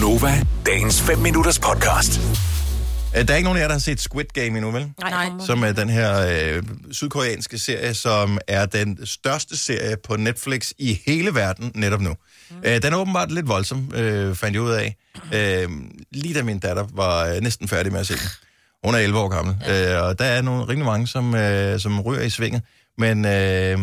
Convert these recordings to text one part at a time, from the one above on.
Gunova, dagens 5 minutters podcast. Øh, Der er ikke nogen af jer, der har set Squid Game endnu, vel? Nej. Som er den her øh, sydkoreanske serie, som er den største serie på Netflix i hele verden netop nu. Mm. Øh, den er åbenbart lidt voldsom, øh, fandt jeg ud af. Øh, lige da min datter var øh, næsten færdig med at se den. Hun er 11 år gammel, ja. øh, og der er nogle rimelig mange, som, øh, som ryger i svinget. Men øh,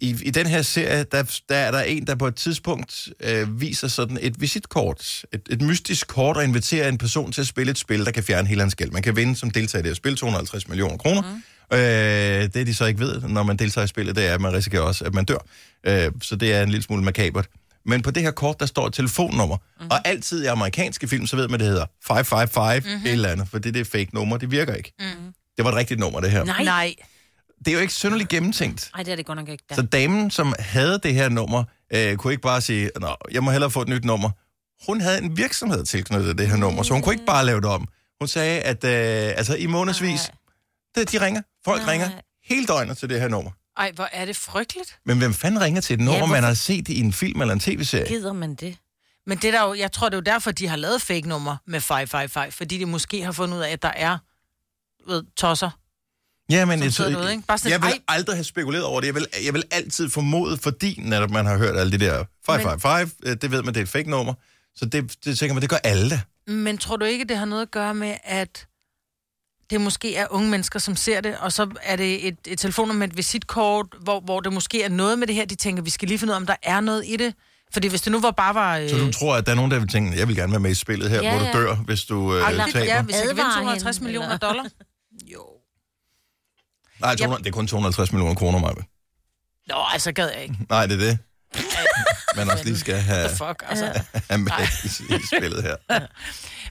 i, i den her serie, der, der er der en, der på et tidspunkt øh, viser sådan et visitkort, et, et mystisk kort, og inviterer en person til at spille et spil, der kan fjerne hele hans gæld. Man kan vinde som deltager i det her spil 250 millioner kroner. Mm. Øh, det, de så ikke ved, når man deltager i spillet, det er, at man risikerer også, at man dør. Øh, så det er en lille smule makabert. Men på det her kort, der står et telefonnummer. Mm. Og altid i amerikanske film, så ved man, det hedder 555 mm-hmm. et eller andet, for det, det er fake nummer, det virker ikke. Mm. Det var et rigtigt nummer, det her. Nej. Nej. Det er jo ikke synderligt gennemtænkt. Nej, det er det godt nok ikke. Da. Så damen, som havde det her nummer, øh, kunne ikke bare sige, Nå, jeg må hellere få et nyt nummer. Hun havde en virksomhed tilknyttet det her nummer, så hun kunne ikke bare lave det om. Hun sagde, at øh, altså, i månedsvis, det, de ringer. Folk Nej. ringer hele døgnet til det her nummer. Ej, hvor er det frygteligt. Men hvem fanden ringer til et nummer, ja, hvorfor- man har set i en film eller en tv-serie? Gider man det? Men det er der jo, jeg tror, det er jo derfor, de har lavet fake nummer med 555, fordi de måske har fundet ud af, at der er ved, tosser. Ja, men jeg, sidder derude, ikke? Bare sådan jeg vil "Ej." aldrig have spekuleret over det. Jeg vil, jeg vil altid formode, fordi netop man har hørt alle de der 555, men... det ved man, det er et fake nummer. Så det, det tænker man, det gør alle da. Men tror du ikke, det har noget at gøre med, at det måske er unge mennesker, som ser det, og så er det et, et telefonnummer med et visitkort, hvor, hvor det måske er noget med det her, de tænker, vi skal lige finde ud af, om der er noget i det. Fordi hvis det nu var bare var... Øh, Så du tror, at der er nogen, der vil tænke, jeg vil gerne være med i spillet her, Ja, hvor du dør, hvis du øh, Ej, taber. ja, hvis jeg kan vinde Advarer 250 hende, millioner eller? dollar. Nej, 200, det er kun 250 millioner kroner, Maja. Nå, altså gad jeg ikke. Nej, det er det. Man også lige skal have, The fuck, altså. have med i, i spillet her.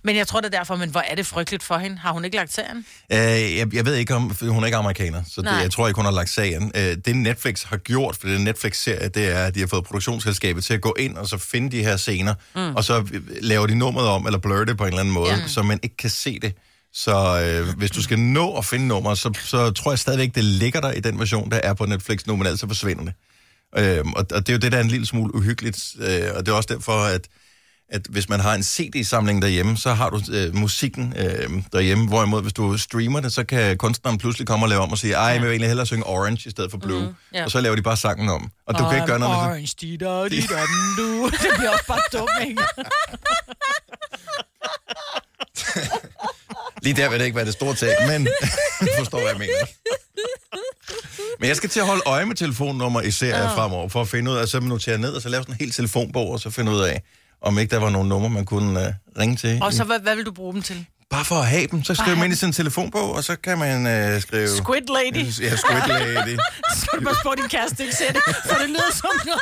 Men jeg tror det er derfor, men hvor er det frygteligt for hende? Har hun ikke lagt serien? Øh, jeg, jeg ved ikke om, hun er ikke amerikaner, så det, jeg tror ikke, hun har lagt sagen. Øh, det Netflix har gjort, for det Netflix-serie, det er, at de har fået produktionsselskabet til at gå ind og så finde de her scener, mm. og så øh, laver de nummeret om, eller blur det på en eller anden måde, ja. så man ikke kan se det. Så øh, hvis du skal nå at finde nummer, så, så tror jeg stadigvæk, det ligger der i den version, der er på Netflix nu, men altså forsvinder det. Øhm, og, og det er jo det, der er en lille smule uhyggeligt, øh, og det er også derfor, at, at hvis man har en CD-samling derhjemme, så har du øh, musikken øh, derhjemme, hvorimod hvis du streamer det, så kan kunstneren pludselig komme og lave om og sige, ej, jeg vil egentlig hellere synge Orange i stedet for Blue, mm, ja. og så laver de bare sangen om. Og du kan ikke gøre noget med det. Orange, di da, di da, du. Det bliver også bare dumt, ikke? Lige der vil det ikke være det store tag, men du forstår, hvad jeg mener. Men jeg skal til at holde øje med telefonnummer i serier fremover, for at finde ud af, så notere ned, og så lave sådan en hel telefonbog, og så finde ud af, om ikke der var nogle numre, man kunne uh, ringe til. Og så, hvad, hvad vil du bruge dem til? Bare for at have dem, så skriver man ind i sin telefonbog, og så kan man uh, skrive... Squid Lady. Ja, Squid Lady. Så skal du bare spørge din kæreste, ikke ser det, for det lyder som noget.